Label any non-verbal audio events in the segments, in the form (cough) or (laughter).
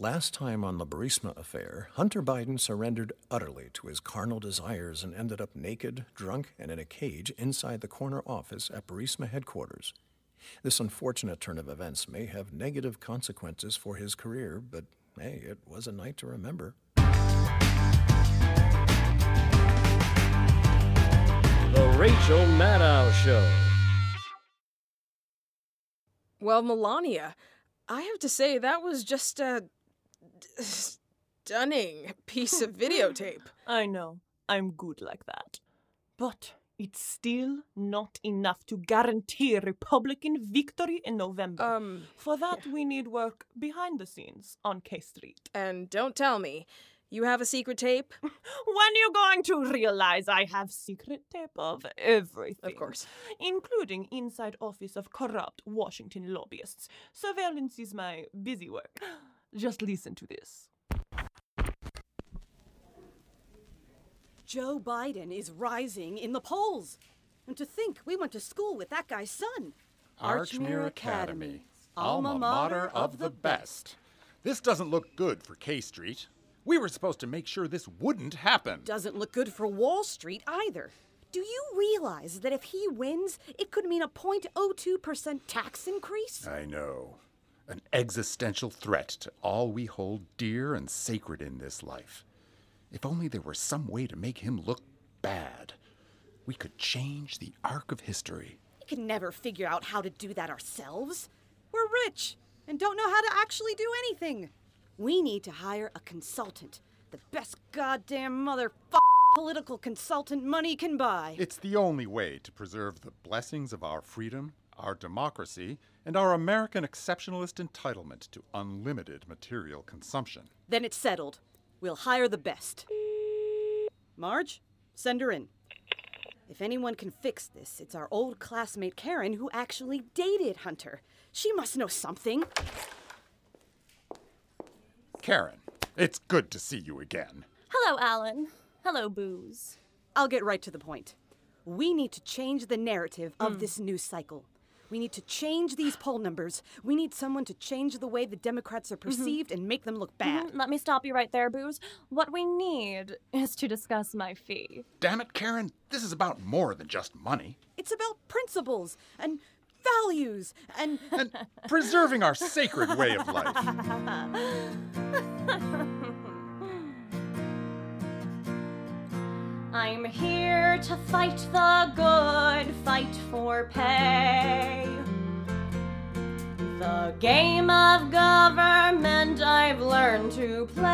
Last time on the Burisma affair, Hunter Biden surrendered utterly to his carnal desires and ended up naked, drunk, and in a cage inside the corner office at Burisma headquarters. This unfortunate turn of events may have negative consequences for his career, but hey, it was a night to remember. The Rachel Maddow Show. Well, Melania, I have to say that was just a stunning piece of videotape. (laughs) I know. I'm good like that. But it's still not enough to guarantee Republican victory in November. Um, For that, we need work behind the scenes on K Street. and don't tell me, you have a secret tape? (laughs) When are you going to realize I have secret tape of everything? Of course. Including inside office of corrupt Washington lobbyists. Surveillance is my busy work. Just listen to this. Joe Biden is rising in the polls. And to think we went to school with that guy's son. Archmere Academy, alma mater of the best. This doesn't look good for K Street. We were supposed to make sure this wouldn't happen. Doesn't look good for Wall Street either. Do you realize that if he wins, it could mean a 0.02% tax increase? I know. An existential threat to all we hold dear and sacred in this life. If only there were some way to make him look bad, we could change the arc of history. We can never figure out how to do that ourselves. We're rich and don't know how to actually do anything. We need to hire a consultant. The best goddamn mother political consultant money can buy. It's the only way to preserve the blessings of our freedom, our democracy, and our American exceptionalist entitlement to unlimited material consumption. Then it's settled. We'll hire the best. Marge, send her in. If anyone can fix this, it's our old classmate Karen who actually dated Hunter. She must know something. Karen, it's good to see you again. Hello, Alan. Hello, Booze. I'll get right to the point. We need to change the narrative of hmm. this news cycle. We need to change these poll numbers. We need someone to change the way the Democrats are perceived and make them look bad. Mhm, Let me stop you right there, Booze. What we need is to discuss my fee. Damn it, Karen, this is about more than just money. It's about principles and values and And preserving our sacred way of life. (laughs) I'm here to fight the good fight for pay. The game of government I've learned to play.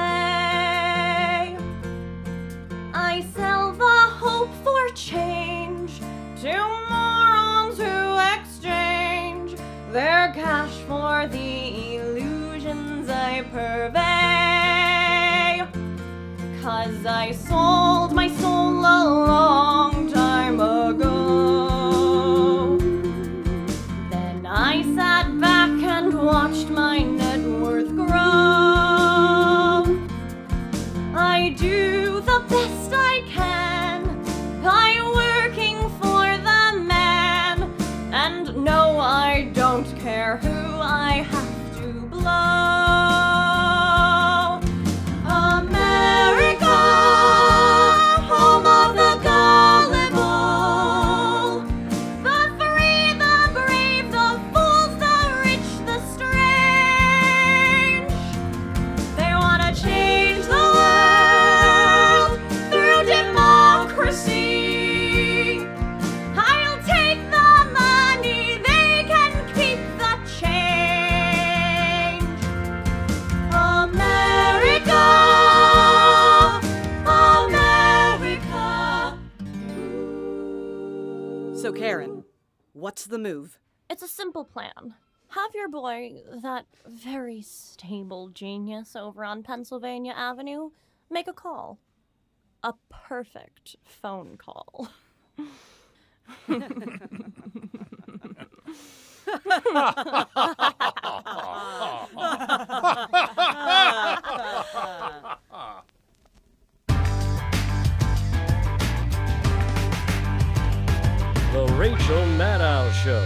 I sell the hope for change to morons who exchange their cash for the illusions I purvey. Cause I sold my 哦。Move? It's a simple plan. Have your boy, that very stable genius over on Pennsylvania Avenue, make a call. A perfect phone call. (laughs) (laughs) (laughs) Rachel Maddow Show.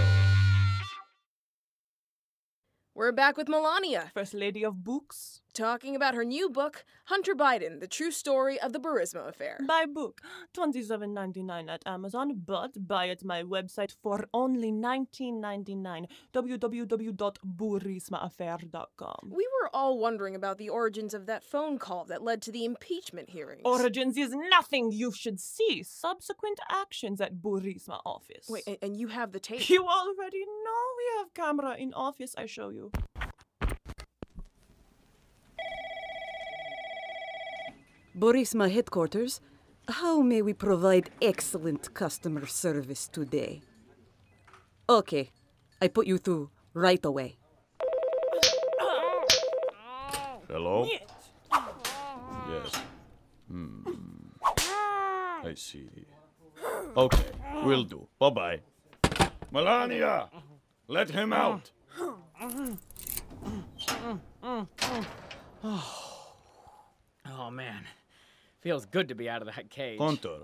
We're back back with Melania, First lady of books. Talking about her new book, Hunter Biden: The True Story of the Burisma Affair. Buy book, twenty seven ninety nine at Amazon, but buy at my website for only nineteen ninety nine. www.burismaaffair.com. We were all wondering about the origins of that phone call that led to the impeachment hearings. Origins is nothing you should see. Subsequent actions at Burisma office. Wait, and, and you have the tape? You already know we have camera in office. I show you. Burisma headquarters, how may we provide excellent customer service today? Okay, I put you through right away. Hello? Yes. Hmm. I see. Okay, will do. Bye bye. Melania! Let him out! Oh man, feels good to be out of that cage. Hunter,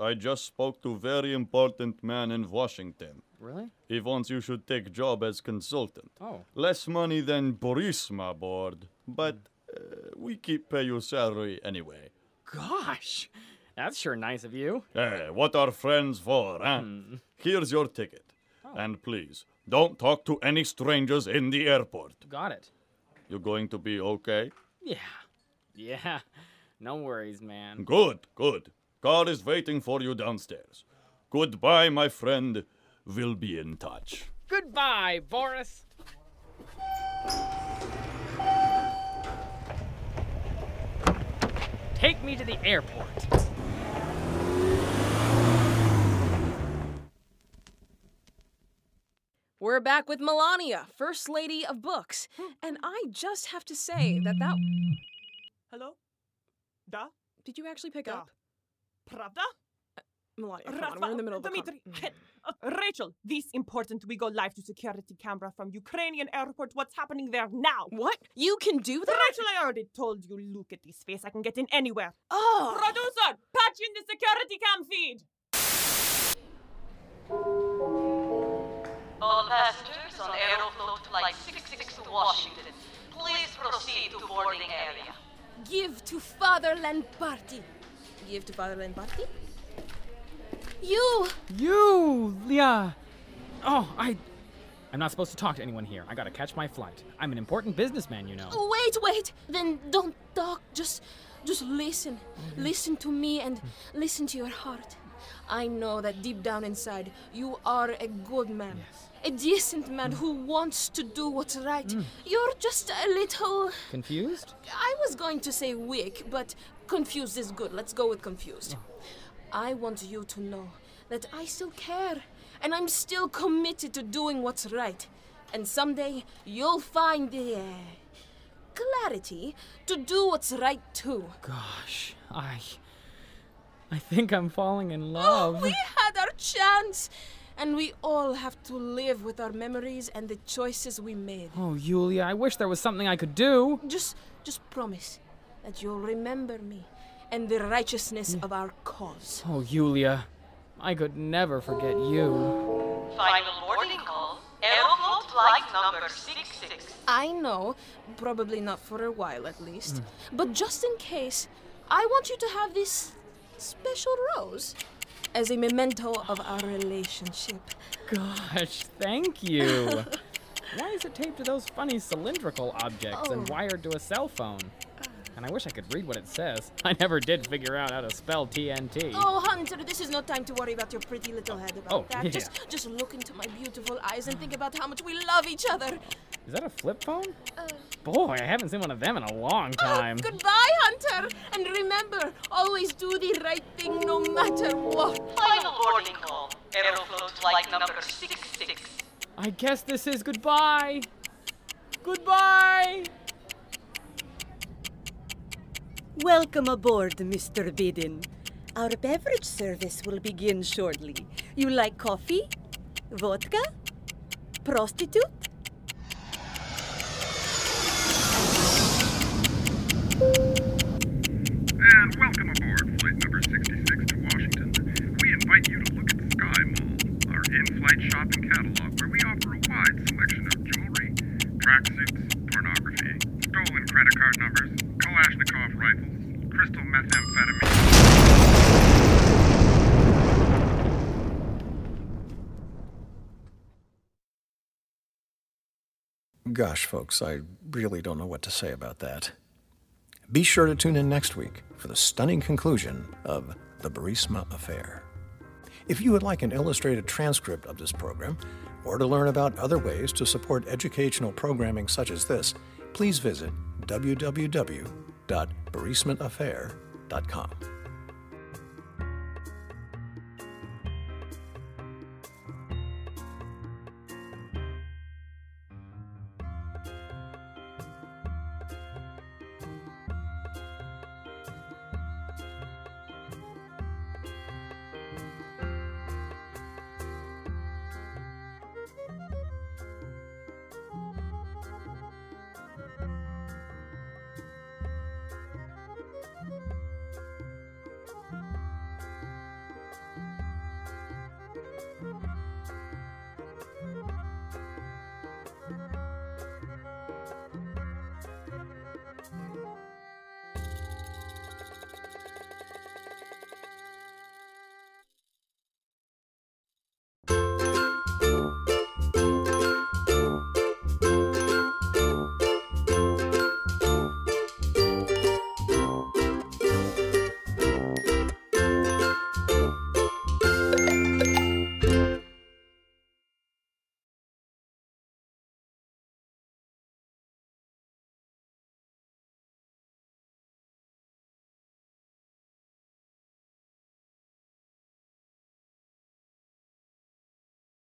I just spoke to very important man in Washington. Really? He wants you should take job as consultant. Oh. Less money than Burisma board, but uh, we keep uh, pay you salary anyway. Gosh, that's sure nice of you. Hey, what are friends for, huh? Hmm. Here's your ticket. Oh. And please, don't talk to any strangers in the airport. Got it. You going to be okay? Yeah. Yeah. No worries, man. Good, good. Car is waiting for you downstairs. Goodbye, my friend. We'll be in touch. Goodbye, Boris. Take me to the airport. We're back with Melania, First Lady of Books. And I just have to say that that. Hello? Da? Did you actually pick Da. up? Pravda? Melania, come on, we're in the middle of the Dmitry, con- head- uh, Rachel, this important. We go live to security camera from Ukrainian airport. What's happening there now? What? You can do that? Rachel, I already told you. Look at this face. I can get in anywhere. Oh! Producer, patch in the security cam feed. All passengers on Aeroflot Flight 66 to Washington, please proceed to boarding area. Give to Fatherland Party. Give to Fatherland Party? You! You, Leah. Oh, I. I'm not supposed to talk to anyone here. I gotta catch my flight. I'm an important businessman, you know. Wait, wait! Then don't talk. Just. Just listen. Listen to me and listen to your heart. I know that deep down inside, you are a good man. A decent man who wants to do what's right. You're just a little. Confused? I was going to say weak, but confused is good. Let's go with confused. I want you to know that I still care, and I'm still committed to doing what's right. And someday you'll find the uh, clarity to do what's right too. Gosh, I. (laughs) I think I'm falling in love. Oh, love. we had our chance, and we all have to live with our memories and the choices we made. Oh, Yulia, I wish there was something I could do. Just, just promise that you'll remember me and the righteousness mm. of our cause. Oh, Yulia, I could never forget you. Final boarding call, Aeroflot Flight number 66. I know, probably not for a while at least, mm. but just in case, I want you to have this special rose as a memento of our relationship. Gosh, thank you. (laughs) Why is it taped to those funny cylindrical objects and Oh. wired to a cell phone? And I wish I could read what it says. (laughs) I never did figure out how to spell TNT. Oh, Hunter, this is no time to worry about your pretty little head about Oh, that. yeah. Just, just look into my beautiful eyes and think about how much we love each other. Is that a flip phone? Uh, Boy, I haven't seen one of them in a long oh, time. goodbye, Hunter, and remember, always do the right thing no matter what. Final boarding call, Aeroflot Flight number 66. I guess this is goodbye. Goodbye. Welcome aboard, Mr. Bidden. Our beverage service will begin shortly. You like coffee? Vodka? Prostitute? Gosh, folks, I really don't know what to say about that. Be sure to tune in next week for the stunning conclusion of The Burisma Affair. If you would like an illustrated transcript of this program, or to learn about other ways to support educational programming such as this, please visit www.burismaaffair.com.